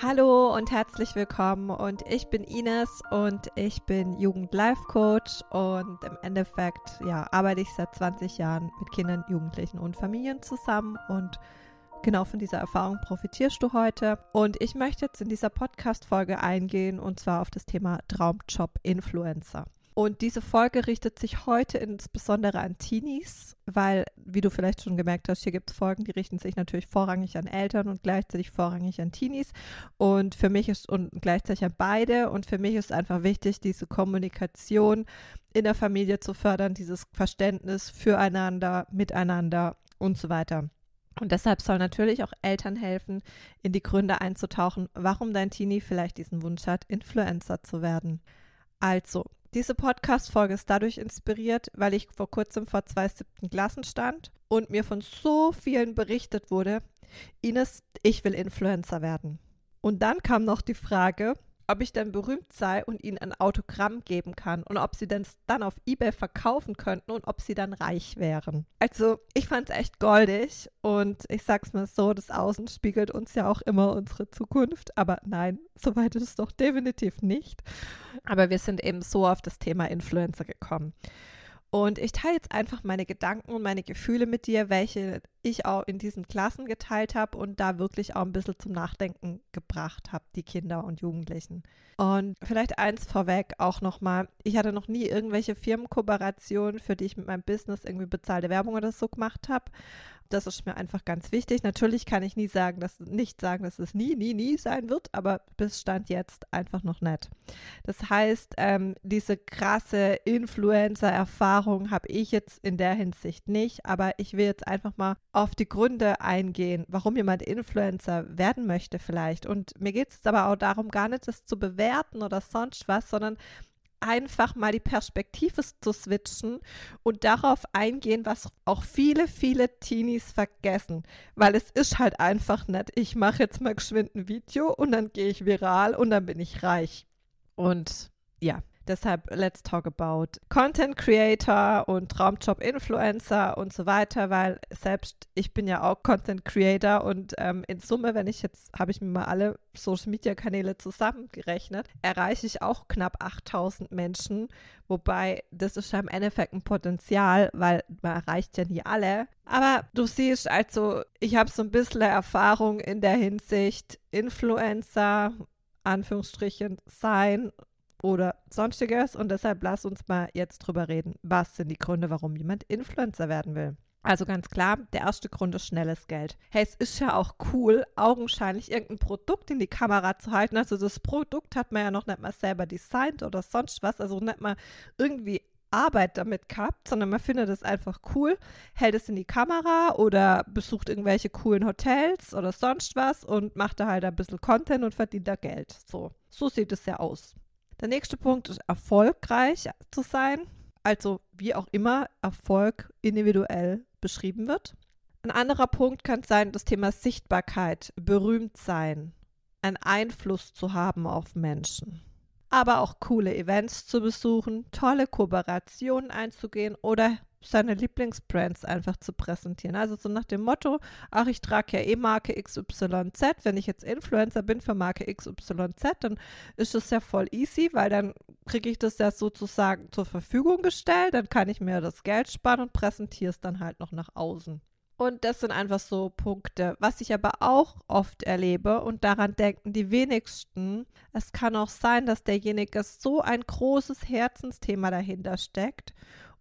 Hallo und herzlich willkommen. Und ich bin Ines und ich bin Jugend-Life-Coach. Und im Endeffekt ja, arbeite ich seit 20 Jahren mit Kindern, Jugendlichen und Familien zusammen. Und genau von dieser Erfahrung profitierst du heute. Und ich möchte jetzt in dieser Podcast-Folge eingehen und zwar auf das Thema Traumjob-Influencer. Und diese Folge richtet sich heute insbesondere an Teenies, weil, wie du vielleicht schon gemerkt hast, hier gibt es Folgen, die richten sich natürlich vorrangig an Eltern und gleichzeitig vorrangig an Teenies. Und für mich ist und gleichzeitig an beide. Und für mich ist einfach wichtig, diese Kommunikation in der Familie zu fördern, dieses Verständnis füreinander, miteinander und so weiter. Und deshalb soll natürlich auch Eltern helfen, in die Gründe einzutauchen, warum dein Teenie vielleicht diesen Wunsch hat, Influencer zu werden. Also, diese Podcast-Folge ist dadurch inspiriert, weil ich vor kurzem vor zwei siebten Klassen stand und mir von so vielen berichtet wurde, Ines, ich will Influencer werden. Und dann kam noch die Frage, ob ich denn berühmt sei und ihnen ein Autogramm geben kann und ob sie denn dann auf eBay verkaufen könnten und ob sie dann reich wären. Also ich fand es echt goldig und ich sag's mal so, das Außen spiegelt uns ja auch immer unsere Zukunft, aber nein, soweit ist es doch definitiv nicht. Aber wir sind eben so auf das Thema Influencer gekommen. Und ich teile jetzt einfach meine Gedanken und meine Gefühle mit dir, welche ich auch in diesen Klassen geteilt habe und da wirklich auch ein bisschen zum Nachdenken gebracht habe, die Kinder und Jugendlichen. Und vielleicht eins vorweg auch nochmal, ich hatte noch nie irgendwelche Firmenkooperationen, für die ich mit meinem Business irgendwie bezahlte Werbung oder so gemacht habe. Das ist mir einfach ganz wichtig. Natürlich kann ich nie sagen, dass nicht sagen, dass es nie, nie, nie sein wird, aber bis Stand jetzt einfach noch nicht. Das heißt, ähm, diese krasse Influencer-Erfahrung habe ich jetzt in der Hinsicht nicht, aber ich will jetzt einfach mal auf die Gründe eingehen, warum jemand Influencer werden möchte vielleicht. Und mir geht es aber auch darum, gar nicht das zu bewerten oder sonst was, sondern einfach mal die Perspektive zu switchen und darauf eingehen, was auch viele, viele Teenies vergessen. Weil es ist halt einfach nicht, ich mache jetzt mal geschwind ein Video und dann gehe ich viral und dann bin ich reich. Und ja, Deshalb let's talk about Content Creator und Traumjob Influencer und so weiter, weil selbst ich bin ja auch Content Creator und ähm, in Summe, wenn ich jetzt, habe ich mir mal alle Social Media Kanäle zusammengerechnet, erreiche ich auch knapp 8000 Menschen, wobei das ist ja im Endeffekt ein Potenzial, weil man erreicht ja nie alle. Aber du siehst also, ich habe so ein bisschen Erfahrung in der Hinsicht Influencer, Anführungsstrichen sein oder sonstiges. Und deshalb lass uns mal jetzt drüber reden. Was sind die Gründe, warum jemand Influencer werden will? Also ganz klar, der erste Grund ist schnelles Geld. Hey, es ist ja auch cool, augenscheinlich irgendein Produkt in die Kamera zu halten. Also das Produkt hat man ja noch nicht mal selber designt oder sonst was. Also nicht mal irgendwie Arbeit damit gehabt, sondern man findet es einfach cool, hält es in die Kamera oder besucht irgendwelche coolen Hotels oder sonst was und macht da halt ein bisschen Content und verdient da Geld. So, so sieht es ja aus. Der nächste Punkt ist erfolgreich zu sein. Also wie auch immer Erfolg individuell beschrieben wird. Ein anderer Punkt kann sein das Thema Sichtbarkeit, berühmt sein, einen Einfluss zu haben auf Menschen. Aber auch coole Events zu besuchen, tolle Kooperationen einzugehen oder seine Lieblingsbrands einfach zu präsentieren. Also so nach dem Motto, ach, ich trage ja eh Marke XYZ, wenn ich jetzt Influencer bin für Marke XYZ, dann ist das ja voll easy, weil dann kriege ich das ja sozusagen zur Verfügung gestellt, dann kann ich mir das Geld sparen und präsentiere es dann halt noch nach außen. Und das sind einfach so Punkte. Was ich aber auch oft erlebe und daran denken die wenigsten, es kann auch sein, dass derjenige so ein großes Herzensthema dahinter steckt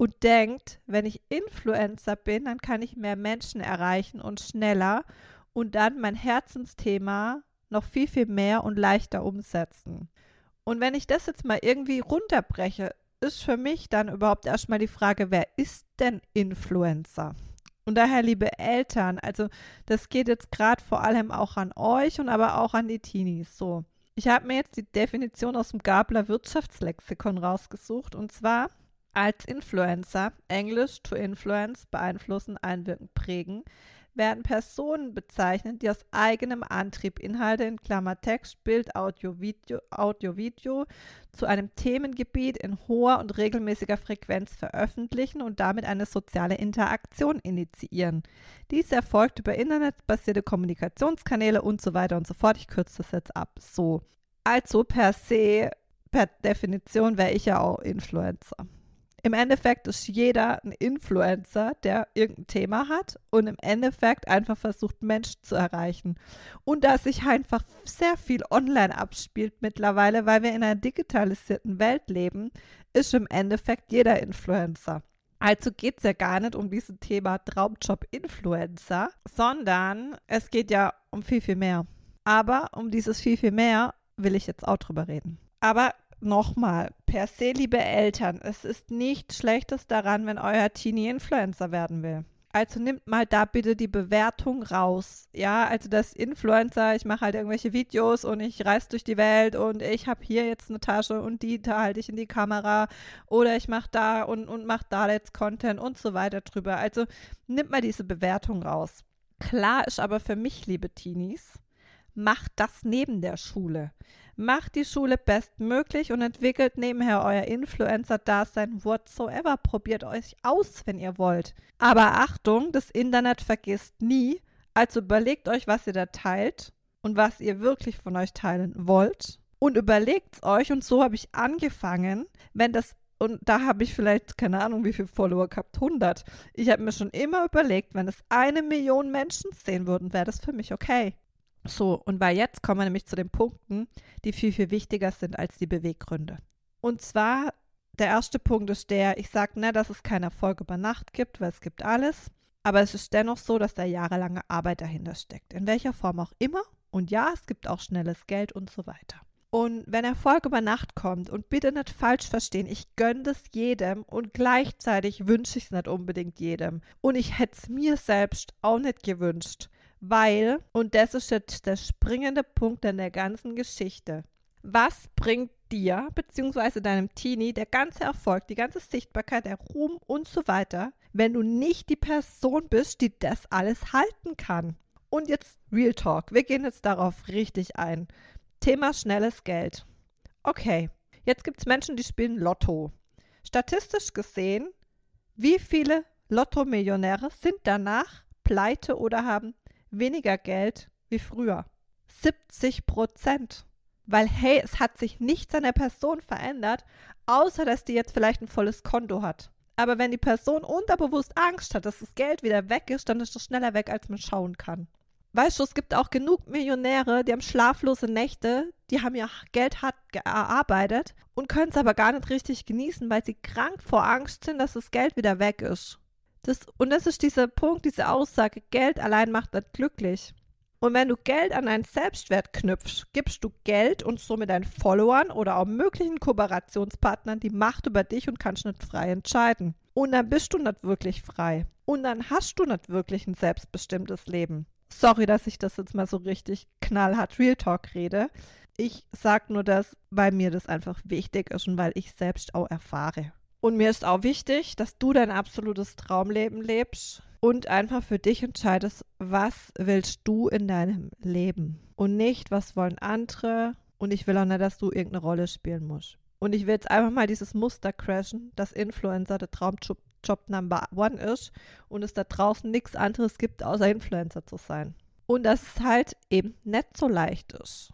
und denkt, wenn ich Influencer bin, dann kann ich mehr Menschen erreichen und schneller und dann mein Herzensthema noch viel, viel mehr und leichter umsetzen. Und wenn ich das jetzt mal irgendwie runterbreche, ist für mich dann überhaupt erstmal die Frage, wer ist denn Influencer? Und daher, liebe Eltern, also das geht jetzt gerade vor allem auch an euch und aber auch an die Teenies. So, ich habe mir jetzt die Definition aus dem Gabler Wirtschaftslexikon rausgesucht und zwar als Influencer, Englisch to influence, beeinflussen, einwirken, prägen, werden Personen bezeichnet, die aus eigenem Antrieb Inhalte in Klammer Text, Bild, Audio, Video, Audio, Video zu einem Themengebiet in hoher und regelmäßiger Frequenz veröffentlichen und damit eine soziale Interaktion initiieren. Dies erfolgt über internetbasierte Kommunikationskanäle und so weiter und so fort. Ich kürze das jetzt ab. So. Also per se, per Definition wäre ich ja auch Influencer. Im Endeffekt ist jeder ein Influencer, der irgendein Thema hat und im Endeffekt einfach versucht, Menschen zu erreichen. Und da sich einfach sehr viel online abspielt mittlerweile, weil wir in einer digitalisierten Welt leben, ist im Endeffekt jeder Influencer. Also geht es ja gar nicht um dieses Thema Traumjob-Influencer, sondern es geht ja um viel, viel mehr. Aber um dieses viel, viel mehr will ich jetzt auch drüber reden. Aber nochmal, per se, liebe Eltern, es ist nichts Schlechtes daran, wenn euer Teenie Influencer werden will. Also nimmt mal da bitte die Bewertung raus. Ja, also das Influencer, ich mache halt irgendwelche Videos und ich reise durch die Welt und ich habe hier jetzt eine Tasche und die da halte ich in die Kamera oder ich mache da und, und mache da jetzt Content und so weiter drüber. Also nimmt mal diese Bewertung raus. Klar ist aber für mich, liebe Teenies, macht das neben der Schule. Macht die Schule bestmöglich und entwickelt nebenher euer Influencer-Dasein whatsoever. Probiert euch aus, wenn ihr wollt. Aber Achtung, das Internet vergisst nie. Also überlegt euch, was ihr da teilt und was ihr wirklich von euch teilen wollt. Und überlegt es euch, und so habe ich angefangen, wenn das und da habe ich vielleicht, keine Ahnung, wie viele Follower gehabt, 100. Ich habe mir schon immer überlegt, wenn es eine Million Menschen sehen würden, wäre das für mich okay. So, und weil jetzt kommen wir nämlich zu den Punkten, die viel, viel wichtiger sind als die Beweggründe. Und zwar, der erste Punkt ist der, ich sage nicht, dass es keinen Erfolg über Nacht gibt, weil es gibt alles. Aber es ist dennoch so, dass da jahrelange Arbeit dahinter steckt. In welcher Form auch immer. Und ja, es gibt auch schnelles Geld und so weiter. Und wenn Erfolg über Nacht kommt, und bitte nicht falsch verstehen, ich gönne das jedem und gleichzeitig wünsche ich es nicht unbedingt jedem. Und ich hätte es mir selbst auch nicht gewünscht weil, und das ist jetzt der springende Punkt in der ganzen Geschichte, was bringt dir bzw. deinem Teenie der ganze Erfolg, die ganze Sichtbarkeit, der Ruhm und so weiter, wenn du nicht die Person bist, die das alles halten kann? Und jetzt Real Talk. Wir gehen jetzt darauf richtig ein. Thema schnelles Geld. Okay, jetzt gibt es Menschen, die spielen Lotto. Statistisch gesehen, wie viele Lotto-Millionäre sind danach pleite oder haben weniger Geld wie früher. 70 Prozent. Weil, hey, es hat sich nichts an der Person verändert, außer dass die jetzt vielleicht ein volles Konto hat. Aber wenn die Person unterbewusst Angst hat, dass das Geld wieder weg ist, dann ist es schneller weg, als man schauen kann. Weißt du, es gibt auch genug Millionäre, die haben schlaflose Nächte, die haben ihr Geld hart erarbeitet und können es aber gar nicht richtig genießen, weil sie krank vor Angst sind, dass das Geld wieder weg ist. Das, und das ist dieser Punkt, diese Aussage, Geld allein macht nicht glücklich. Und wenn du Geld an deinen Selbstwert knüpfst, gibst du Geld und somit deinen Followern oder auch möglichen Kooperationspartnern die Macht über dich und kannst nicht frei entscheiden. Und dann bist du nicht wirklich frei. Und dann hast du nicht wirklich ein selbstbestimmtes Leben. Sorry, dass ich das jetzt mal so richtig knallhart Real Talk rede. Ich sag nur das, weil mir das einfach wichtig ist und weil ich selbst auch erfahre. Und mir ist auch wichtig, dass du dein absolutes Traumleben lebst und einfach für dich entscheidest, was willst du in deinem Leben und nicht, was wollen andere. Und ich will auch nicht, dass du irgendeine Rolle spielen musst. Und ich will jetzt einfach mal dieses Muster crashen, dass Influencer der Traumjob Job Number One ist und es da draußen nichts anderes gibt, außer Influencer zu sein. Und dass es halt eben nicht so leicht ist.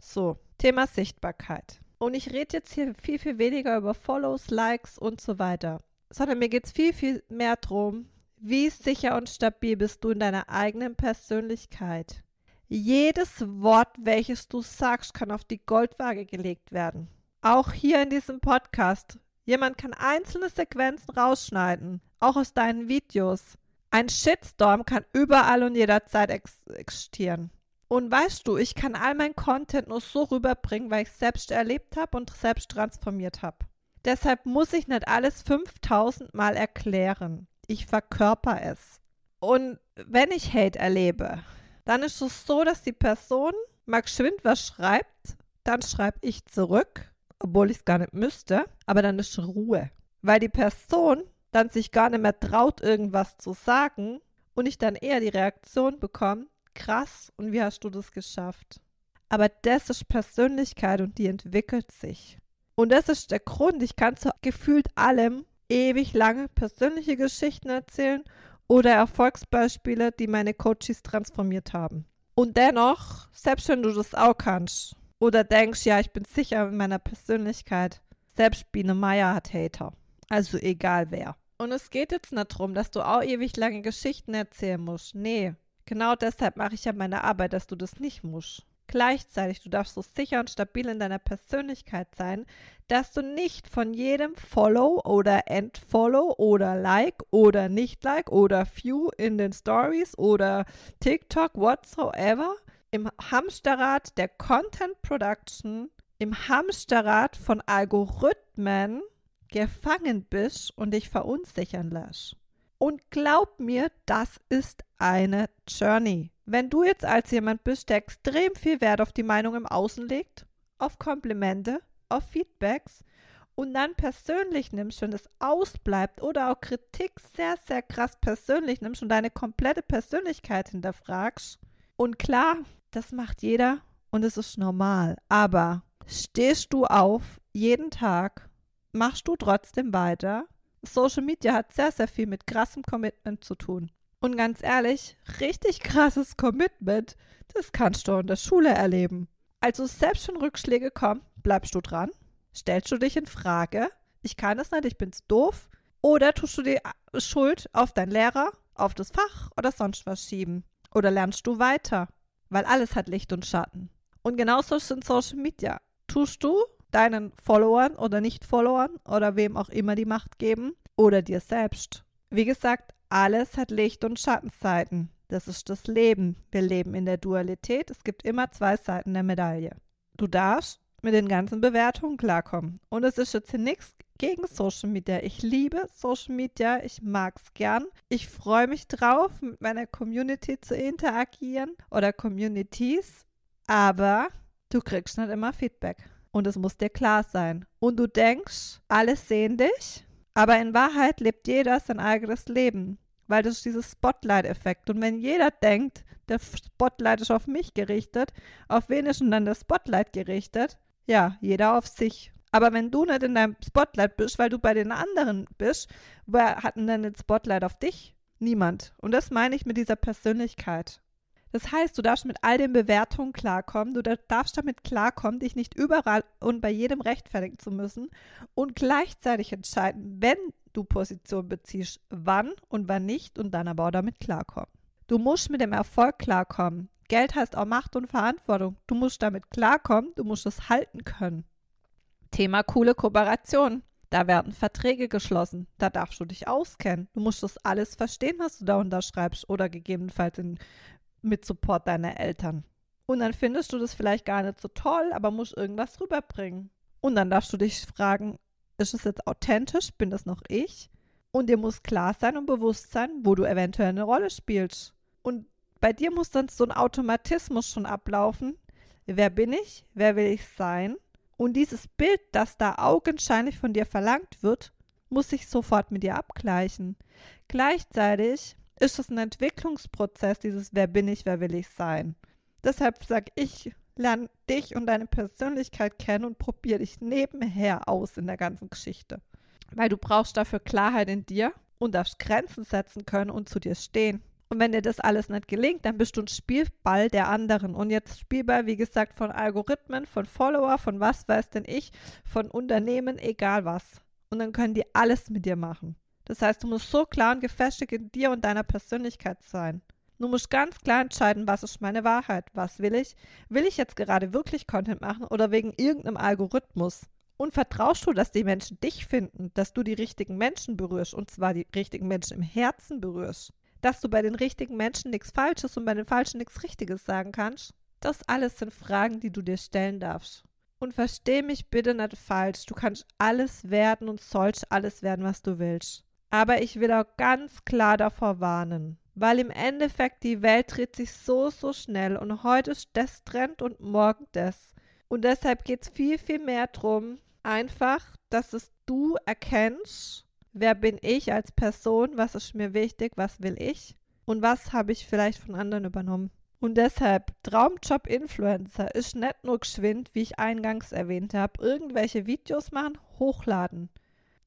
So, Thema Sichtbarkeit. Und ich rede jetzt hier viel, viel weniger über Follows, Likes und so weiter, sondern mir geht es viel, viel mehr darum, wie sicher und stabil bist du in deiner eigenen Persönlichkeit. Jedes Wort, welches du sagst, kann auf die Goldwaage gelegt werden. Auch hier in diesem Podcast. Jemand kann einzelne Sequenzen rausschneiden, auch aus deinen Videos. Ein Shitstorm kann überall und jederzeit existieren. Und weißt du, ich kann all mein Content nur so rüberbringen, weil ich es selbst erlebt habe und selbst transformiert habe. Deshalb muss ich nicht alles 5000 Mal erklären. Ich verkörper es. Und wenn ich Hate erlebe, dann ist es so, dass die Person mal geschwind was schreibt, dann schreibe ich zurück, obwohl ich es gar nicht müsste, aber dann ist Ruhe. Weil die Person dann sich gar nicht mehr traut, irgendwas zu sagen und ich dann eher die Reaktion bekomme, krass, und wie hast du das geschafft? Aber das ist Persönlichkeit und die entwickelt sich. Und das ist der Grund, ich kann zu gefühlt allem ewig lange persönliche Geschichten erzählen oder Erfolgsbeispiele, die meine Coaches transformiert haben. Und dennoch, selbst wenn du das auch kannst oder denkst, ja, ich bin sicher in meiner Persönlichkeit, selbst Biene Meier hat Hater. Also egal wer. Und es geht jetzt nicht darum, dass du auch ewig lange Geschichten erzählen musst. Nee, genau deshalb mache ich ja meine Arbeit, dass du das nicht musst. Gleichzeitig, du darfst so sicher und stabil in deiner Persönlichkeit sein, dass du nicht von jedem Follow oder Entfollow oder Like oder Nicht-Like oder View in den Stories oder TikTok, whatsoever, im Hamsterrad der Content Production, im Hamsterrad von Algorithmen gefangen bist und dich verunsichern lässt. Und glaub mir, das ist eine Journey. Wenn du jetzt als jemand bist, der extrem viel Wert auf die Meinung im Außen legt, auf Komplimente, auf Feedbacks und dann persönlich nimmst, wenn es ausbleibt oder auch Kritik sehr, sehr krass persönlich nimmst und deine komplette Persönlichkeit hinterfragst. Und klar, das macht jeder und es ist normal. Aber stehst du auf jeden Tag, machst du trotzdem weiter Social Media hat sehr, sehr viel mit krassem Commitment zu tun. Und ganz ehrlich, richtig krasses Commitment, das kannst du in der Schule erleben. Also selbst wenn Rückschläge kommen, bleibst du dran, stellst du dich in Frage, ich kann es nicht, ich bin's doof, oder tust du die Schuld auf deinen Lehrer, auf das Fach oder sonst was schieben? Oder lernst du weiter? Weil alles hat Licht und Schatten. Und genauso in Social Media. Tust du deinen Followern oder Nicht-Followern oder wem auch immer die Macht geben oder dir selbst. Wie gesagt, alles hat Licht- und Schattenseiten. Das ist das Leben. Wir leben in der Dualität. Es gibt immer zwei Seiten der Medaille. Du darfst mit den ganzen Bewertungen klarkommen. Und es ist jetzt hier nichts gegen Social Media. Ich liebe Social Media. Ich mag es gern. Ich freue mich drauf, mit meiner Community zu interagieren oder Communities. Aber du kriegst nicht immer Feedback. Und es muss dir klar sein. Und du denkst, alle sehen dich, aber in Wahrheit lebt jeder sein eigenes Leben. Weil das ist dieses Spotlight-Effekt. Und wenn jeder denkt, der Spotlight ist auf mich gerichtet, auf wen ist denn dann das Spotlight gerichtet? Ja, jeder auf sich. Aber wenn du nicht in deinem Spotlight bist, weil du bei den anderen bist, wer hat denn dann den Spotlight auf dich? Niemand. Und das meine ich mit dieser Persönlichkeit. Das heißt, du darfst mit all den Bewertungen klarkommen, du darfst damit klarkommen, dich nicht überall und bei jedem rechtfertigen zu müssen und gleichzeitig entscheiden, wenn du Position beziehst, wann und wann nicht und dann aber auch damit klarkommen. Du musst mit dem Erfolg klarkommen. Geld heißt auch Macht und Verantwortung. Du musst damit klarkommen, du musst es halten können. Thema coole Kooperation. Da werden Verträge geschlossen. Da darfst du dich auskennen. Du musst das alles verstehen, was du da unterschreibst oder gegebenenfalls in mit Support deiner Eltern. Und dann findest du das vielleicht gar nicht so toll, aber musst irgendwas rüberbringen. Und dann darfst du dich fragen, ist es jetzt authentisch? Bin das noch ich? Und dir muss klar sein und bewusst sein, wo du eventuell eine Rolle spielst. Und bei dir muss dann so ein Automatismus schon ablaufen. Wer bin ich? Wer will ich sein? Und dieses Bild, das da augenscheinlich von dir verlangt wird, muss sich sofort mit dir abgleichen. Gleichzeitig ist es ein Entwicklungsprozess, dieses Wer bin ich, wer will ich sein. Deshalb sage ich, lerne dich und deine Persönlichkeit kennen und probiere dich nebenher aus in der ganzen Geschichte. Weil du brauchst dafür Klarheit in dir und darfst Grenzen setzen können und zu dir stehen. Und wenn dir das alles nicht gelingt, dann bist du ein Spielball der anderen. Und jetzt Spielball, wie gesagt, von Algorithmen, von Follower, von was weiß denn ich, von Unternehmen, egal was. Und dann können die alles mit dir machen. Das heißt, du musst so klar und gefestigt in dir und deiner Persönlichkeit sein. Du musst ganz klar entscheiden, was ist meine Wahrheit, was will ich. Will ich jetzt gerade wirklich Content machen oder wegen irgendeinem Algorithmus? Und vertraust du, dass die Menschen dich finden, dass du die richtigen Menschen berührst und zwar die richtigen Menschen im Herzen berührst? Dass du bei den richtigen Menschen nichts Falsches und bei den Falschen nichts Richtiges sagen kannst? Das alles sind Fragen, die du dir stellen darfst. Und versteh mich bitte nicht falsch, du kannst alles werden und sollst alles werden, was du willst. Aber ich will auch ganz klar davor warnen, weil im Endeffekt die Welt dreht sich so, so schnell und heute ist das Trend und morgen das. Und deshalb geht es viel, viel mehr darum, einfach, dass es du erkennst, wer bin ich als Person, was ist mir wichtig, was will ich. und was habe ich vielleicht von anderen übernommen. Und deshalb, Traumjob Influencer ist nicht nur geschwind, wie ich eingangs erwähnt habe, irgendwelche Videos machen, hochladen.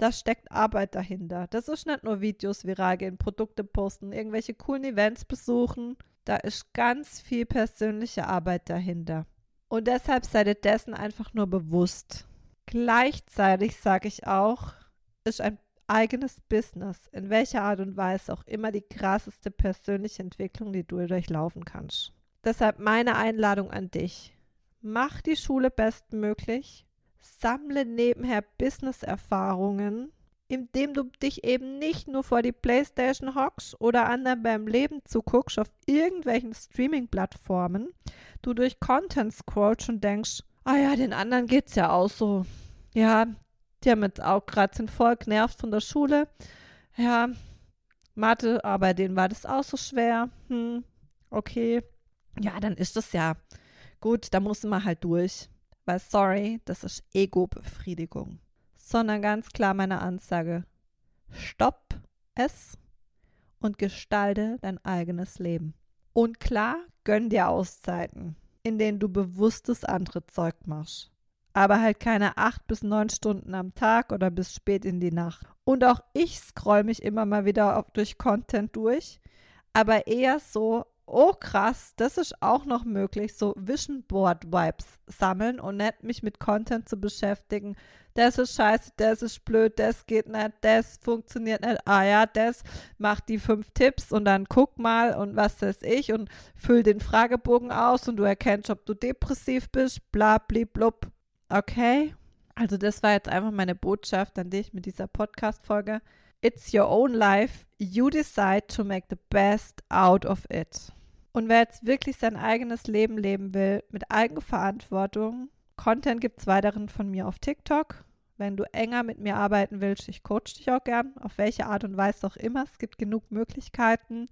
Da steckt Arbeit dahinter. Das ist nicht nur Videos viral gehen, Produkte posten, irgendwelche coolen Events besuchen. Da ist ganz viel persönliche Arbeit dahinter. Und deshalb seid ihr dessen einfach nur bewusst. Gleichzeitig sage ich auch, ist ein eigenes Business, in welcher Art und Weise auch immer die krasseste persönliche Entwicklung, die du durchlaufen kannst. Deshalb meine Einladung an dich. Mach die Schule bestmöglich, sammle nebenher Business-Erfahrungen, indem du dich eben nicht nur vor die Playstation hockst oder anderen beim Leben zuguckst auf irgendwelchen Streaming-Plattformen, du durch Content scrollst und denkst, ah ja, den anderen geht's ja auch so. Ja, die haben jetzt auch gerade sind voll genervt von der Schule. Ja, Mathe, aber denen war das auch so schwer. Hm, okay. Ja, dann ist das ja gut, da muss man halt durch. Weil, sorry, das ist Ego-Befriedigung. Sondern ganz klar meine Ansage. Stopp es und gestalte dein eigenes Leben. Und klar, gönn dir Auszeiten, in denen du bewusstes andere Zeug machst aber halt keine acht bis neun Stunden am Tag oder bis spät in die Nacht. Und auch ich scroll mich immer mal wieder durch Content durch, aber eher so, oh krass, das ist auch noch möglich, so Vision Board Vibes sammeln und nicht mich mit Content zu beschäftigen. Das ist scheiße, das ist blöd, das geht nicht, das funktioniert nicht. Ah ja, das macht die fünf Tipps und dann guck mal und was weiß ich und füll den Fragebogen aus und du erkennst, ob du depressiv bist, bla, blub. Okay, also das war jetzt einfach meine Botschaft an dich mit dieser Podcast-Folge. It's your own life. You decide to make the best out of it. Und wer jetzt wirklich sein eigenes Leben leben will, mit Eigenverantwortung, Content gibt es weiterhin von mir auf TikTok. Wenn du enger mit mir arbeiten willst, ich coach dich auch gern, auf welche Art und Weise auch immer. Es gibt genug Möglichkeiten.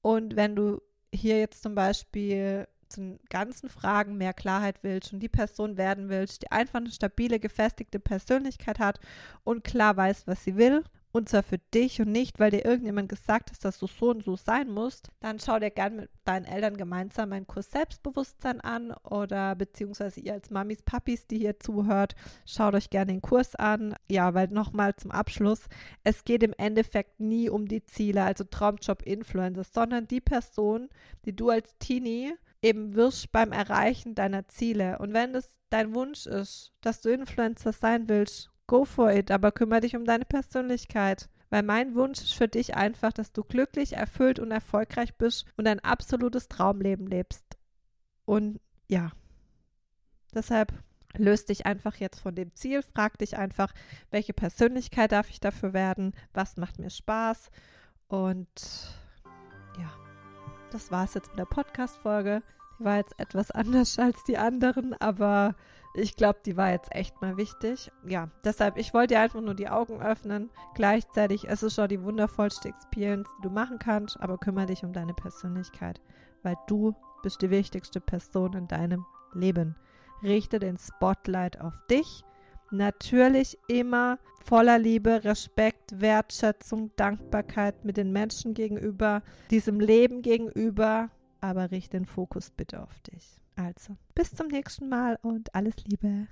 Und wenn du hier jetzt zum Beispiel zu den ganzen Fragen mehr Klarheit willst und die Person werden willst, die einfach eine stabile, gefestigte Persönlichkeit hat und klar weiß, was sie will und zwar für dich und nicht, weil dir irgendjemand gesagt hat, dass du so und so sein musst, dann schau dir gerne mit deinen Eltern gemeinsam einen Kurs Selbstbewusstsein an oder beziehungsweise ihr als Mamis, Papis, die hier zuhört, schaut euch gerne den Kurs an. Ja, weil nochmal zum Abschluss, es geht im Endeffekt nie um die Ziele, also Traumjob Influencer, sondern die Person, die du als Teenie eben wirst beim Erreichen deiner Ziele. Und wenn es dein Wunsch ist, dass du Influencer sein willst, go for it, aber kümmere dich um deine Persönlichkeit. Weil mein Wunsch ist für dich einfach, dass du glücklich, erfüllt und erfolgreich bist und ein absolutes Traumleben lebst. Und ja, deshalb löst dich einfach jetzt von dem Ziel, frag dich einfach, welche Persönlichkeit darf ich dafür werden, was macht mir Spaß und ja das war es jetzt mit der Podcast-Folge. War jetzt etwas anders als die anderen, aber ich glaube, die war jetzt echt mal wichtig. Ja, deshalb, ich wollte dir einfach nur die Augen öffnen. Gleichzeitig ist es schon die wundervollste Experience, die du machen kannst, aber kümmere dich um deine Persönlichkeit, weil du bist die wichtigste Person in deinem Leben. Richte den Spotlight auf dich Natürlich immer voller Liebe, Respekt, Wertschätzung, Dankbarkeit mit den Menschen gegenüber, diesem Leben gegenüber, aber richte den Fokus bitte auf dich. Also, bis zum nächsten Mal und alles Liebe.